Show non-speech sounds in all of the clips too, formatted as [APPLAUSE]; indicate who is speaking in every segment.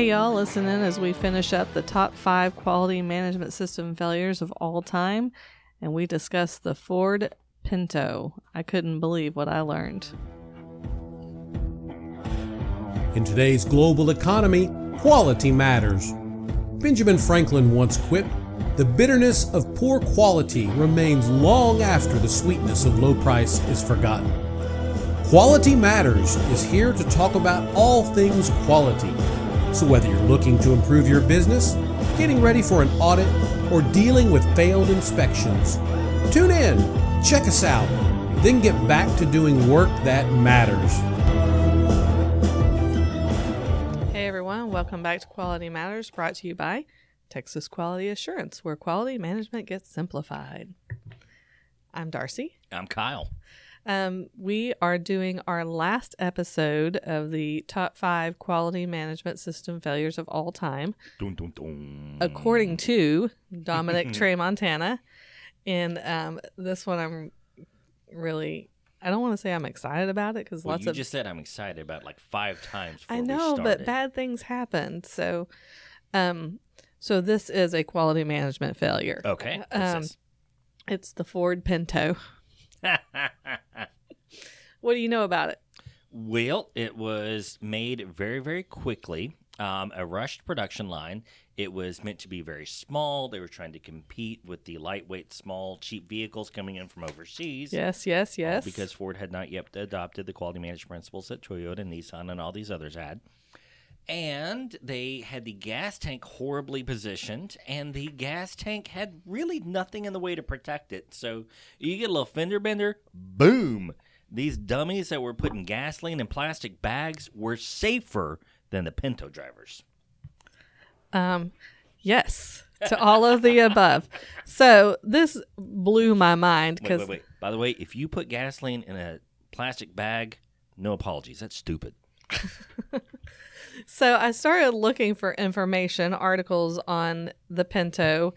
Speaker 1: Hey, y'all, listen in as we finish up the top five quality management system failures of all time, and we discuss the Ford Pinto. I couldn't believe what I learned.
Speaker 2: In today's global economy, quality matters. Benjamin Franklin once quipped The bitterness of poor quality remains long after the sweetness of low price is forgotten. Quality Matters is here to talk about all things quality. So, whether you're looking to improve your business, getting ready for an audit, or dealing with failed inspections, tune in, check us out, then get back to doing work that matters.
Speaker 1: Hey, everyone, welcome back to Quality Matters, brought to you by Texas Quality Assurance, where quality management gets simplified. I'm Darcy.
Speaker 3: I'm Kyle.
Speaker 1: Um, we are doing our last episode of the top five quality management system failures of all time,
Speaker 3: Dun, dun, dun.
Speaker 1: according to [LAUGHS] Dominic Trey Montana. And um, this one, I'm really, I don't want to say I'm excited about it because
Speaker 3: Well,
Speaker 1: lots
Speaker 3: you
Speaker 1: of
Speaker 3: just said I'm excited about like five times.
Speaker 1: I know, but bad things happen. So, um, so this is a quality management failure.
Speaker 3: Okay.
Speaker 1: Um, It's the Ford Pinto. [LAUGHS] What do you know about it?
Speaker 3: well, it was made very, very quickly. Um, a rushed production line. It was meant to be very small. They were trying to compete with the lightweight, small, cheap vehicles coming in from overseas.
Speaker 1: Yes, yes,
Speaker 3: all
Speaker 1: yes.
Speaker 3: Because Ford had not yet adopted the quality management principles that Toyota, and Nissan, and all these others had. And they had the gas tank horribly positioned, and the gas tank had really nothing in the way to protect it. So you get a little fender bender, boom! These dummies that were putting gasoline in plastic bags were safer than the Pinto drivers.
Speaker 1: Um, yes, to all of the above. So this blew my mind
Speaker 3: Wait,
Speaker 1: because
Speaker 3: wait, wait. By the way, if you put gasoline in a plastic bag, no apologies. That's stupid. [LAUGHS]
Speaker 1: so I started looking for information, articles on the Pinto,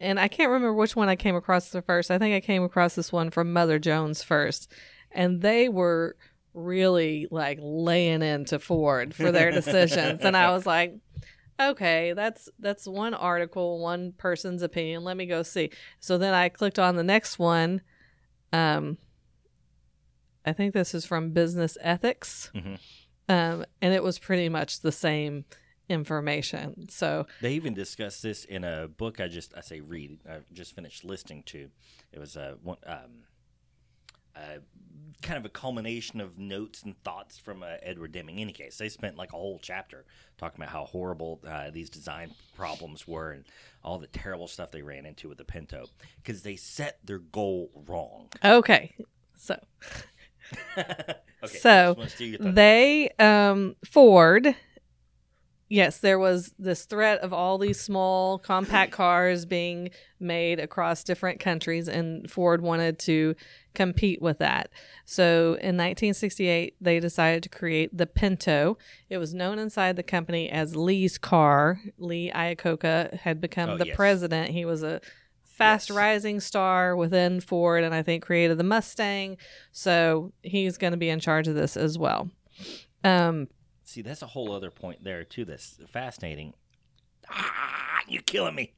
Speaker 1: and I can't remember which one I came across the first. I think I came across this one from Mother Jones first, and they were really like laying into Ford for their decisions, and I was like. Okay, that's that's one article, one person's opinion. Let me go see. So then I clicked on the next one. Um, I think this is from Business Ethics
Speaker 3: Mhm.
Speaker 1: Um, and it was pretty much the same information. So
Speaker 3: They even discussed this in a book I just I say read I just finished listening to. It was a one um, a kind of a culmination of notes and thoughts from uh, Edward Deming. In any case, they spent like a whole chapter talking about how horrible uh, these design problems were and all the terrible stuff they ran into with the Pinto because they set their goal wrong.
Speaker 1: okay, so [LAUGHS]
Speaker 3: okay,
Speaker 1: So,
Speaker 3: just wanna steal your thunder.
Speaker 1: they um, Ford. Yes, there was this threat of all these small compact cars being made across different countries, and Ford wanted to compete with that. So in 1968, they decided to create the Pinto. It was known inside the company as Lee's car. Lee Iacocca had become
Speaker 3: Oh,
Speaker 1: the
Speaker 3: yes.
Speaker 1: president. He was a fast
Speaker 3: Yes.
Speaker 1: rising star within Ford, and I think created the Mustang. So he's going to be in charge of this as well. Um,
Speaker 3: See, that's a whole other point there too. That's fascinating. Ah, you're killing me.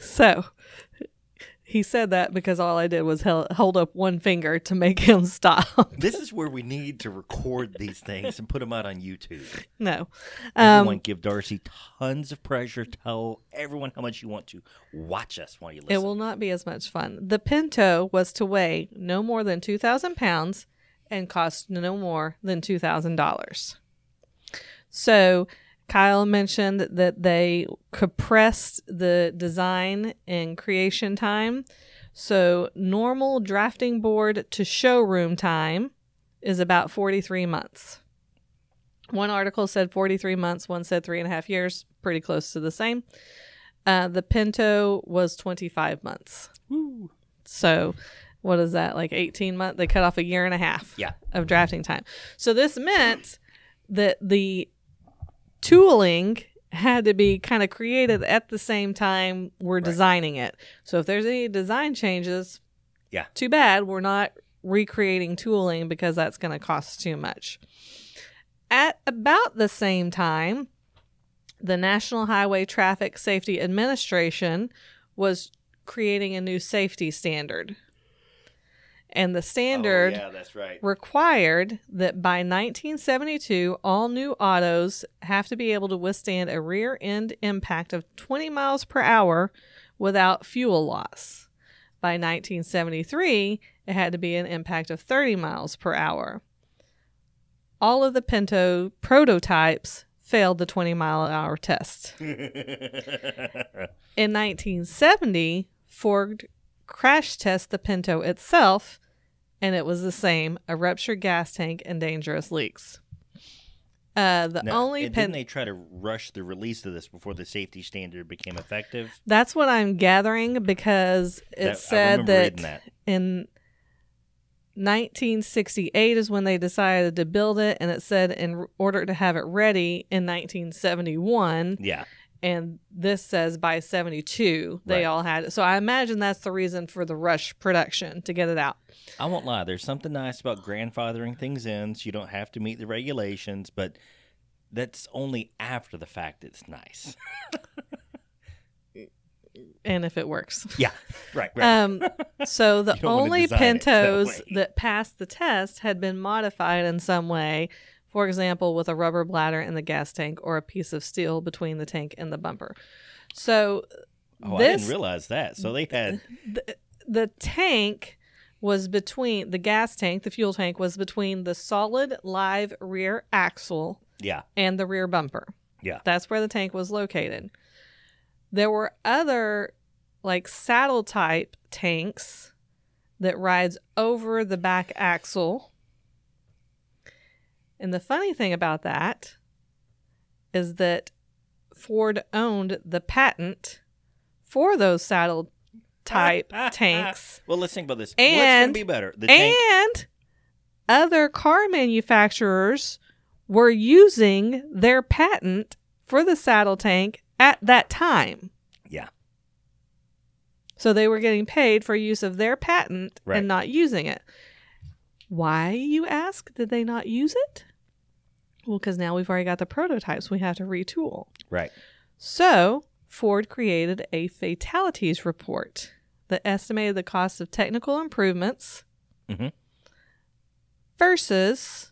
Speaker 1: so he said that because all I did was hel- hold up one finger to make him stop. [LAUGHS]
Speaker 3: This is where we need to record these things and put them out on YouTube.
Speaker 1: no.
Speaker 3: Everyone,
Speaker 1: Um,
Speaker 3: give Darcy tons of pressure. Tell everyone how much you want to watch us while you listen.
Speaker 1: it will not be as much fun. The Pinto was to weigh no more than 2,000 pounds and cost no more than $2,000. So Kyle mentioned that they compressed the design and creation time. So normal drafting board to showroom time is about 43 months. One article said 43 months, one said three and a half years, pretty close to the same. Uh, the Pinto was 25 months.
Speaker 3: Woo.
Speaker 1: So, what is that? Like 18 months? They cut off a year and a half
Speaker 3: Yeah.
Speaker 1: of drafting time. So, this meant that the tooling had to be kind of created at the same time we're designing it. So if there's any design changes,
Speaker 3: Yeah.
Speaker 1: too bad. We're not recreating tooling because that's going to cost too much. At about the same time, the National Highway Traffic Safety Administration was creating a new safety standard. And the oh, standard
Speaker 3: Oh, yeah, right.
Speaker 1: required that by 1972, all new autos have to be able to withstand a rear end impact of 20 miles per hour without fuel loss. By 1973, it had to be an impact of 30 miles per hour. All of the Pinto prototypes failed the 20 mile an hour test. [LAUGHS] In 1970, Ford crash test the Pinto itself, and it was the same a ruptured gas tank and dangerous leaks. Uh, the
Speaker 3: Now,
Speaker 1: only
Speaker 3: and
Speaker 1: Pin-
Speaker 3: didn't they try to rush the release of this before the safety standard became effective?
Speaker 1: that's what I'm gathering because it
Speaker 3: That-
Speaker 1: said that,
Speaker 3: that.
Speaker 1: in 1968 is when they decided to build it, and it said in order to have it ready in 1971.
Speaker 3: Yeah,
Speaker 1: and this says by 72 they
Speaker 3: Right.
Speaker 1: all had it so i imagine that's the reason for the rush production to get it out
Speaker 3: I won't lie. There's something nice about grandfathering things in, so you don't have to meet the regulations. But that's only after the fact. It's nice. [LAUGHS]
Speaker 1: and if it works
Speaker 3: Yeah, right, right.
Speaker 1: um [LAUGHS] so the
Speaker 3: You don't wanna
Speaker 1: only pintos that passed the test had been modified in some way for example with a rubber bladder in the gas tank or a piece of steel between the tank and the bumper so
Speaker 3: oh, I didn't realize that. So they had [LAUGHS]
Speaker 1: the, the tank was between the gas tank the fuel tank was between the solid live rear axle
Speaker 3: yeah,
Speaker 1: and the rear bumper.
Speaker 3: Yeah.
Speaker 1: That's where the tank was located. There were other like saddle type tanks that rides over the back axle. And the funny thing about that is that Ford owned the patent for those saddle type [LAUGHS] tanks
Speaker 3: Well, let's think about this. What's
Speaker 1: And-
Speaker 3: going to be better? The tank.
Speaker 1: and other car manufacturers were using their patent for the saddle tank at that time.
Speaker 3: Yeah.
Speaker 1: So they were getting paid for use of their patent
Speaker 3: Right.
Speaker 1: and not using it. Why, you ask, did they not use it? Well, because now we've already got the prototypes. We have to retool.
Speaker 3: Right.
Speaker 1: So, Ford created a fatalities report that estimated the cost of technical improvements
Speaker 3: Mhm.
Speaker 1: versus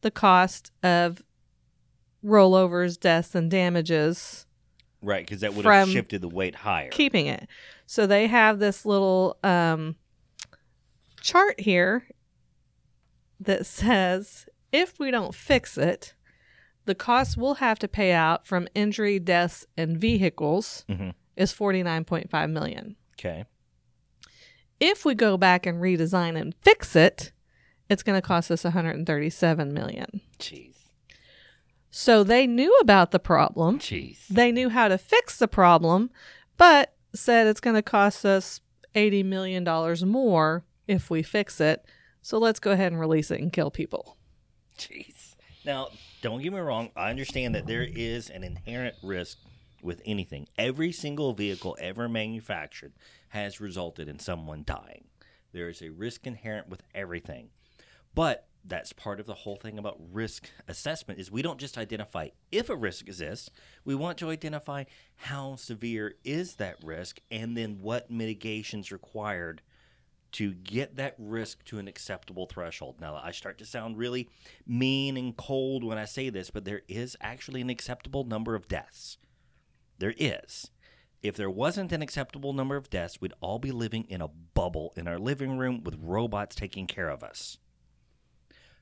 Speaker 1: the cost of rollovers, deaths, and damages
Speaker 3: Right, because that would have shifted the weight higher.
Speaker 1: keeping it. So, they have this little um, chart here that says if we don't fix it, the cost we'll have to pay out from injury, deaths, and vehicles
Speaker 3: Mhm.
Speaker 1: is forty nine point five million.
Speaker 3: Okay.
Speaker 1: If we go back and redesign and fix it, it's going to cost us one hundred and thirty seven million.
Speaker 3: Jeez.
Speaker 1: So they knew about the problem.
Speaker 3: Jeez.
Speaker 1: They knew how to fix the problem, but said it's going to cost us eighty million dollars more if we fix it. So let's go ahead and release it and kill people.
Speaker 3: Jeez. Now, don't get me wrong. I understand that there is an inherent risk with anything. Every single vehicle ever manufactured has resulted in someone dying. There is a risk inherent with everything. But that's part of the whole thing about risk assessment is we don't just identify if a risk exists. We want to identify how severe is that risk and then what mitigations required to get that risk to an acceptable threshold. Now, I start to sound really mean and cold when I say this, but there is actually an acceptable number of deaths. There is. If there wasn't an acceptable number of deaths, we'd all be living in a bubble in our living room with robots taking care of us.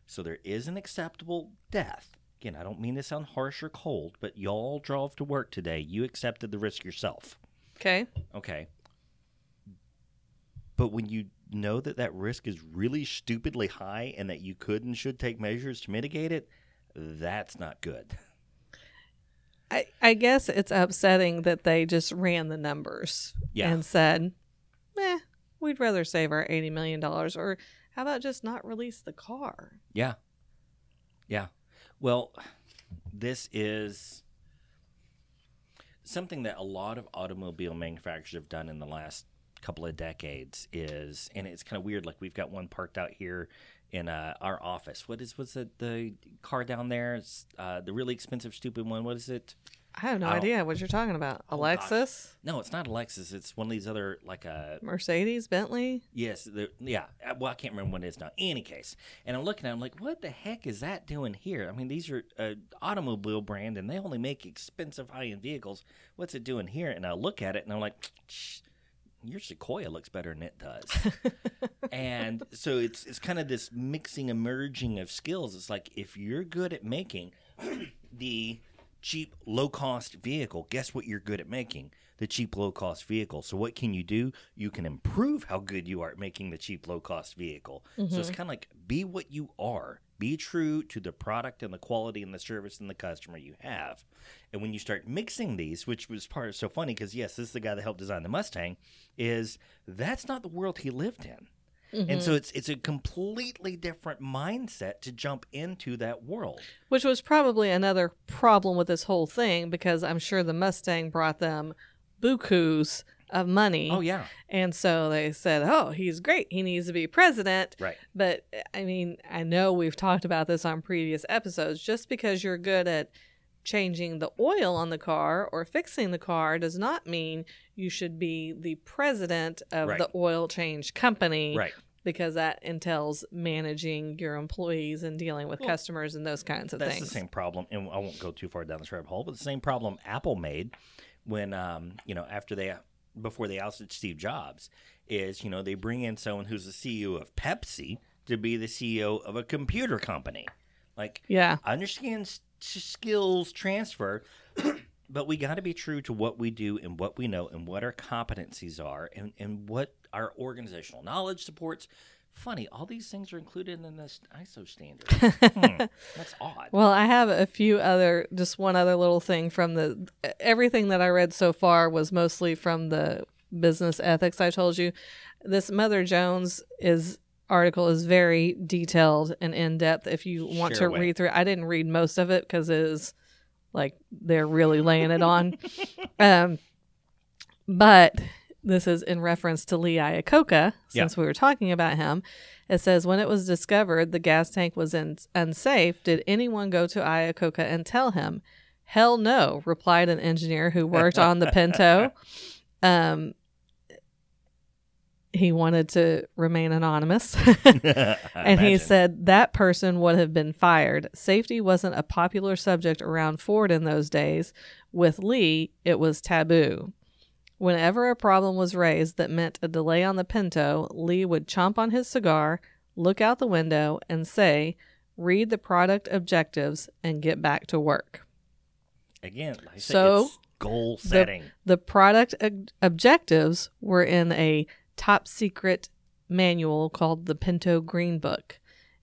Speaker 3: So there is an acceptable death. Again, I don't mean to sound harsh or cold, but y'all drove to work today. You accepted the risk yourself.
Speaker 1: Okay.
Speaker 3: Okay. But when you know that that risk is really stupidly high and that you could and should take measures to mitigate it, that's not good.
Speaker 1: I, I guess it's upsetting that they just ran the numbers
Speaker 3: Yeah.
Speaker 1: and said, eh, we'd rather save our $80 million. Or how about just not release the car?
Speaker 3: Yeah. Yeah. Well, this is something that a lot of automobile manufacturers have done in the last couple of decades is, and it's kind of weird. Like we've got one parked out here in uh, our office. What is was it the car down there? It's, uh, the really expensive, stupid one. What is it?
Speaker 1: I have no
Speaker 3: I
Speaker 1: idea what you're talking about.
Speaker 3: Oh, gosh.
Speaker 1: Alexis,
Speaker 3: No, it's not Alexis. It's one of these other like a
Speaker 1: Mercedes, Bentley.
Speaker 3: yes, the, yeah. uh, Well, I can't remember what it is now. Any case, and I'm looking at, it, I'm like, what the heck is that doing here? I mean, these are uh, automobile brand, and they only make expensive high end vehicles. What's it doing here? And I look at it, and I'm like, Shh, your Sequoia looks better than it does. [LAUGHS] and so it's it's kind of this mixing, emerging of skills. It's like if you're good at making [CLEARS THROAT] the cheap, low cost vehicle, guess what you're good at making? The cheap, low cost vehicle. So what can you do? You can improve how good you are at making the cheap, low cost vehicle. So it's mm-hmm. kind of like be what you are. Be true to the product and the quality and the service and the customer you have. And when you start mixing these, which was part of so funny because yes, this is the guy that helped design the Mustang, is that's not the world he lived in. And so mm-hmm. it's it's a completely different mindset to jump into that world.
Speaker 1: Which was probably another problem with this whole thing because I'm sure the Mustang brought them bukus of money.
Speaker 3: Oh yeah,
Speaker 1: And so they said, oh, he's great. He needs to be president.
Speaker 3: right.
Speaker 1: But I mean, I know we've talked about this on previous episodes. Just because you're good at changing the oil on the car or fixing the car does not mean you should be the president of
Speaker 3: Right.
Speaker 1: the oil change company.
Speaker 3: Right.
Speaker 1: Because that entails managing your employees and dealing with
Speaker 3: Well,
Speaker 1: customers and those kinds of
Speaker 3: That's
Speaker 1: things.
Speaker 3: the same problem, and I won't go too far down this rabbit hole. But the same problem Apple made when, um, you know, after they before they ousted Steve Jobs, is you know they bring in someone who's the CEO of Pepsi to be the CEO of a computer company. Like,
Speaker 1: Yeah.
Speaker 3: I understand skills transfer, [CLEARS THROAT] but we got to be true to what we do and what we know and what our competencies are and, and what our organizational knowledge supports. Funny, all these things are included in this ISO standard. [LAUGHS] Hmm, that's odd.
Speaker 1: Well, I have a few other, just one other little thing from the everything that I read so far was mostly from the business ethics I told you. This Mother Jones is article is very detailed and in depth. If you want
Speaker 3: Share
Speaker 1: to
Speaker 3: away.
Speaker 1: read through, I didn't read most of it because it is like they're really laying it on. [LAUGHS] um, but this is in reference to Lee Iacocca, since we were talking about him. It says when it was discovered the gas tank was in, unsafe, did anyone go to Iacocca and tell him? Hell no, replied an engineer who worked on the Pinto. [LAUGHS] Um, he wanted to remain anonymous. [LAUGHS] and he said that person would have been fired. Safety wasn't a popular subject around Ford in those days. With Lee, it was taboo. Whenever a problem was raised that meant a delay on the Pinto, Lee would chomp on his cigar, look out the window, and say, Read the product objectives and get back to work.
Speaker 3: Again, like I said,
Speaker 1: So,
Speaker 3: it's goal setting.
Speaker 1: The product ob- objectives were in a top secret manual called the Pinto Green Book.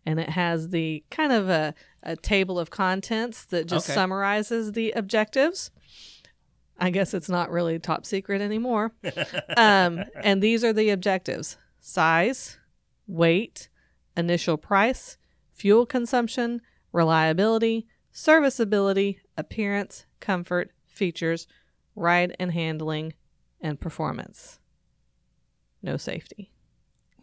Speaker 1: And it has the kind of a, a table of contents that just
Speaker 3: Okay.
Speaker 1: summarizes the objectives. I guess it's not really top secret anymore. [LAUGHS] um, and these are the objectives size, weight, initial price, fuel consumption, reliability, serviceability, appearance, comfort, features, ride and handling, and performance. No safety.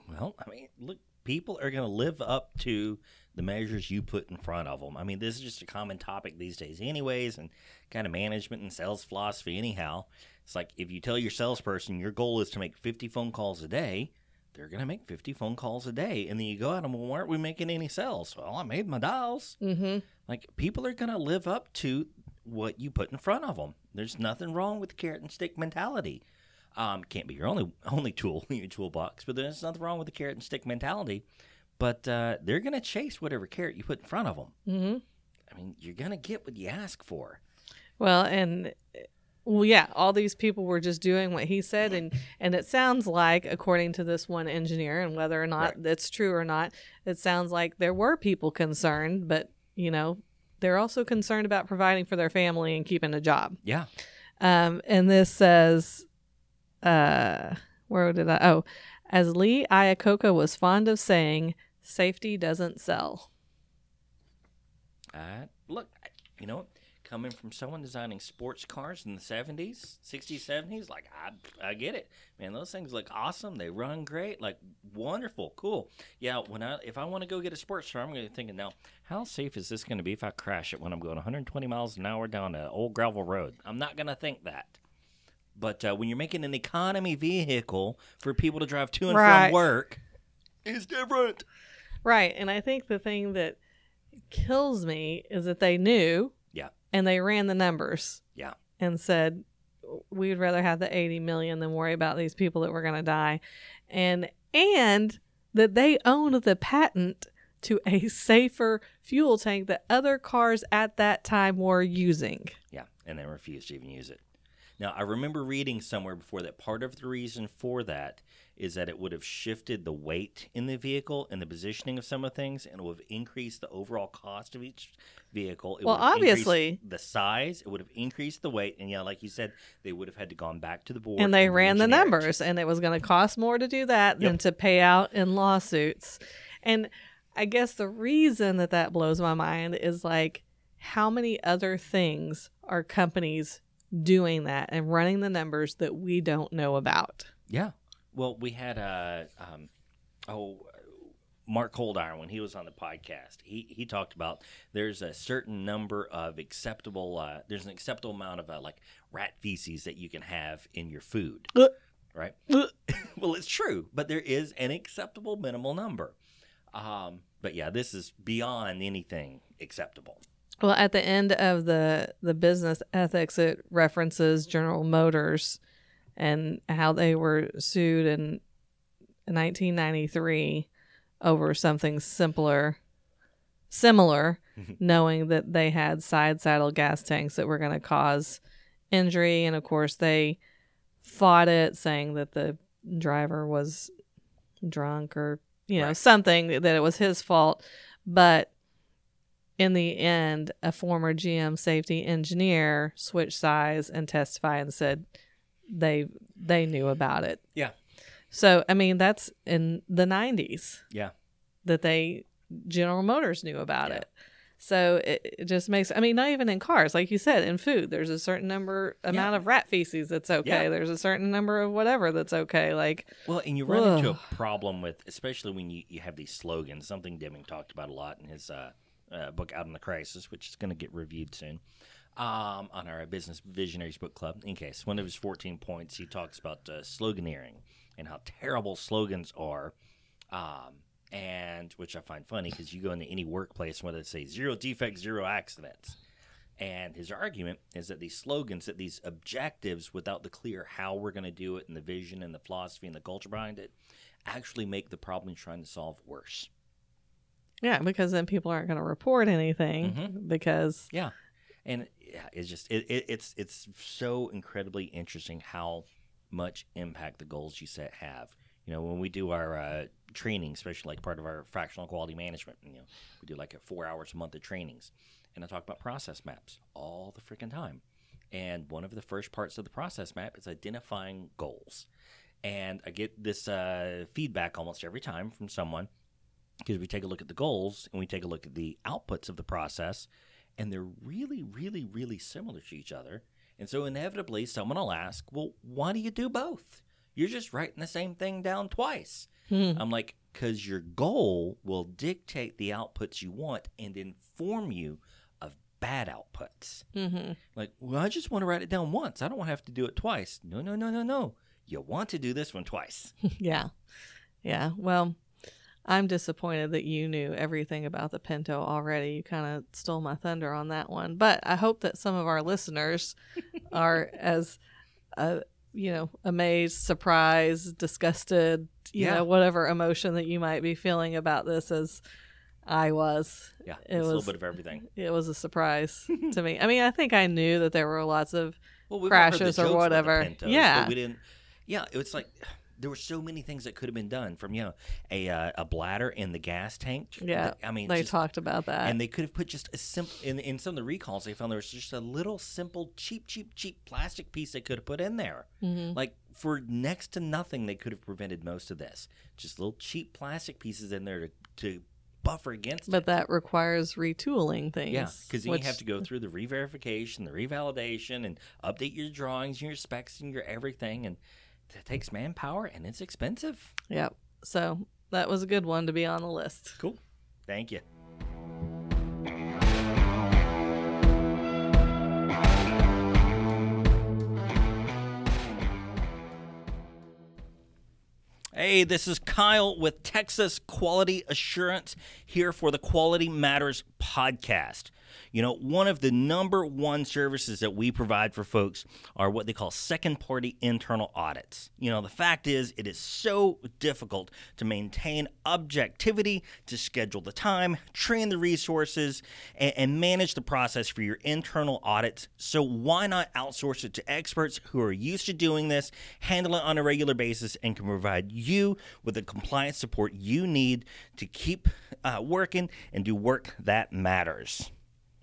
Speaker 3: Well, I mean, look, people are going to live up to the measures you put in front of them. I mean, this is just a common topic these days, anyways, and kind of management and sales philosophy, anyhow. It's like if you tell your salesperson your goal is to make 50 phone calls a day, they're going to make 50 phone calls a day. And then you go out and, well, why aren't we making any sales? Well, I made my dials.
Speaker 1: Mm-hmm.
Speaker 3: Like, people are going to live up to what you put in front of them. There's nothing wrong with the carrot and stick mentality. Um, can't be your only only tool in your toolbox, but there's nothing wrong with the carrot and stick mentality. But uh, they're going to chase whatever carrot you put in front of them.
Speaker 1: Mm-hmm.
Speaker 3: I mean, you're going to get what you ask for.
Speaker 1: Well, and well, yeah, all these people were just doing what he said, and and it sounds like, according to this one engineer, and whether or not
Speaker 3: Right.
Speaker 1: that's true or not, it sounds like there were people concerned, but you know, they're also concerned about providing for their family and keeping a job.
Speaker 3: Yeah.
Speaker 1: Um, and this says, uh, where did I? Oh, as Lee Iacocca was fond of saying, safety doesn't sell.
Speaker 3: Uh, look, you know, coming from someone designing sports cars in the 70s, 60s, 70s, like I, I get it. Man, those things look awesome. They run great. Like wonderful, cool. Yeah, when I if I want to go get a sports car, I'm going to be thinking now, how safe is this going to be if I crash it when I'm going 120 miles an hour down an old gravel road? I'm not going to think that. But uh, when you're making an economy vehicle for people to drive to and
Speaker 1: Right.
Speaker 3: from work, it's different.
Speaker 1: Right. And I think the thing that kills me is that they knew
Speaker 3: Yeah.
Speaker 1: and they ran the numbers
Speaker 3: Yeah.
Speaker 1: and said we'd rather have the 80 million than worry about these people that were going to die and and that they own the patent to a safer fuel tank that other cars at that time were using.
Speaker 3: Yeah, and they refused to even use it. Now, I remember reading somewhere before that part of the reason for that is that it would have shifted the weight in the vehicle and the positioning of some of things, and it would have increased the overall cost of each vehicle. It
Speaker 1: Well,
Speaker 3: would have
Speaker 1: obviously-
Speaker 3: the size. It would have increased the weight, and yeah, like you said, they would have had to gone back to the board
Speaker 1: and they ran the numbers and it was going to cost more to do that than to pay out in lawsuits and i guess the reason that that blows my mind is like how many other things are companies doing that and running the numbers that we don't know about
Speaker 3: Yeah. Well, we had uh, um, oh, Mark Coldiron when he was on the podcast. He he talked about there's a certain number of acceptable. Uh, there's an acceptable amount of uh, like rat feces that you can have in your food,
Speaker 1: Uh.
Speaker 3: right?
Speaker 1: Uh. [LAUGHS]
Speaker 3: well, it's true, but there is an acceptable minimal number. Um, but yeah, this is beyond anything acceptable.
Speaker 1: well at the end of the the business ethics it references general motors and how they were sued in 1993 over something simpler similar [LAUGHS] knowing that they had side saddle gas tanks that were going to cause injury and of course they fought it saying that the driver was drunk or you know
Speaker 3: Right.
Speaker 1: something that it was his fault but in the end a former GM safety engineer switched sides and testified and said they they knew about it
Speaker 3: Yeah.
Speaker 1: so I mean that's in the 90s
Speaker 3: Yeah.
Speaker 1: that they General Motors knew about
Speaker 3: Yeah.
Speaker 1: it. So it, it just makes I mean not even in cars like you said in food there's a certain number amount
Speaker 3: Yeah.
Speaker 1: of rat feces that's okay.
Speaker 3: Yeah.
Speaker 1: There's a certain number of whatever that's okay like
Speaker 3: Well, and you run into a problem with, especially when you, you have these slogans, something Deming talked about a lot in his uh, uh, book, Out in the Crisis, which is going to get reviewed soon um, on our Business Visionaries Book Club. In case, one of his 14 points, he talks about uh, sloganeering and how terrible slogans are. Um, and which I find funny because you go into any workplace whether it's say zero defects, zero accidents. And his argument is that these slogans, that these objectives, without the clear how we're going to do it and the vision and the philosophy and the culture behind it, actually make the problem you're trying to solve worse.
Speaker 1: yeah because then people aren't going to report anything
Speaker 3: Mhm.
Speaker 1: because
Speaker 3: Yeah, and yeah, it's just it, it, it's it's so incredibly interesting how much impact the goals you set have. You know, when we do our uh, training, especially like part of our fractional quality management, you know, we do like a four hours a month of trainings, and I talk about process maps all the freaking time. And one of the first parts of the process map is identifying goals. And I get this uh, feedback almost every time from someone because we take a look at the goals and we take a look at the outputs of the process, and they're really, really, really similar to each other. And so inevitably, someone will ask, Well, why do you do both? You're just writing the same thing down twice.
Speaker 1: Hmm.
Speaker 3: I'm like, Because your goal will dictate the outputs you want and inform you of bad outputs.
Speaker 1: hmm
Speaker 3: Like, well, I just want to write it down once. I don't want to have to do it twice. No, no, no, no, no. You want to do this one twice. [LAUGHS]
Speaker 1: yeah yeah well I'm disappointed that you knew everything about the Pinto already. You kind of stole my thunder on that one. But I hope that some of our listeners [LAUGHS] are as, uh, you know, amazed, surprised, disgusted, you
Speaker 3: Yeah.
Speaker 1: know, whatever emotion that you might be feeling about this as I was.
Speaker 3: Yeah,
Speaker 1: It
Speaker 3: was a little bit of everything. [LAUGHS]
Speaker 1: It was a surprise [LAUGHS] to me. I mean, I think I knew that there were lots of
Speaker 3: well, we've heard the
Speaker 1: crashes or
Speaker 3: jokes about the
Speaker 1: whatever.
Speaker 3: Pintos,
Speaker 1: Yeah.
Speaker 3: but we didn't. Yeah, it was like there were so many things that could have been done from you know a uh, a bladder in the gas tank.
Speaker 1: Yeah,
Speaker 3: I mean,
Speaker 1: they
Speaker 3: just-
Speaker 1: talked about that.
Speaker 3: and they could have put just a simple in in some of the recalls they found there was just a little simple cheap cheap cheap plastic piece they could have put in there.
Speaker 1: Mhm.
Speaker 3: Like for next to nothing, they could have prevented most of this. Just little cheap plastic pieces in there to to buffer against
Speaker 1: But
Speaker 3: it.
Speaker 1: that requires retooling things.
Speaker 3: Yeah, because
Speaker 1: which-
Speaker 3: you have to go through the re-verification, the revalidation, and update your drawings, and your specs, and your everything, and that takes manpower and it's expensive.
Speaker 1: Yep. So that was a good one to be on the list.
Speaker 3: Cool. Thank you. Hey, this is Kyle with Texas Quality Assurance here for the Quality Matters podcast. You know, one of the number one services that we provide for folks are what they call second party internal audits. You know, the fact is, it is so difficult to maintain objectivity, to schedule the time, train the resources, and, and manage the process for your internal audits. So, why not outsource it to experts who are used to doing this, handle it on a regular basis, and can provide you with the compliance support you need to keep uh, working and do work that matters?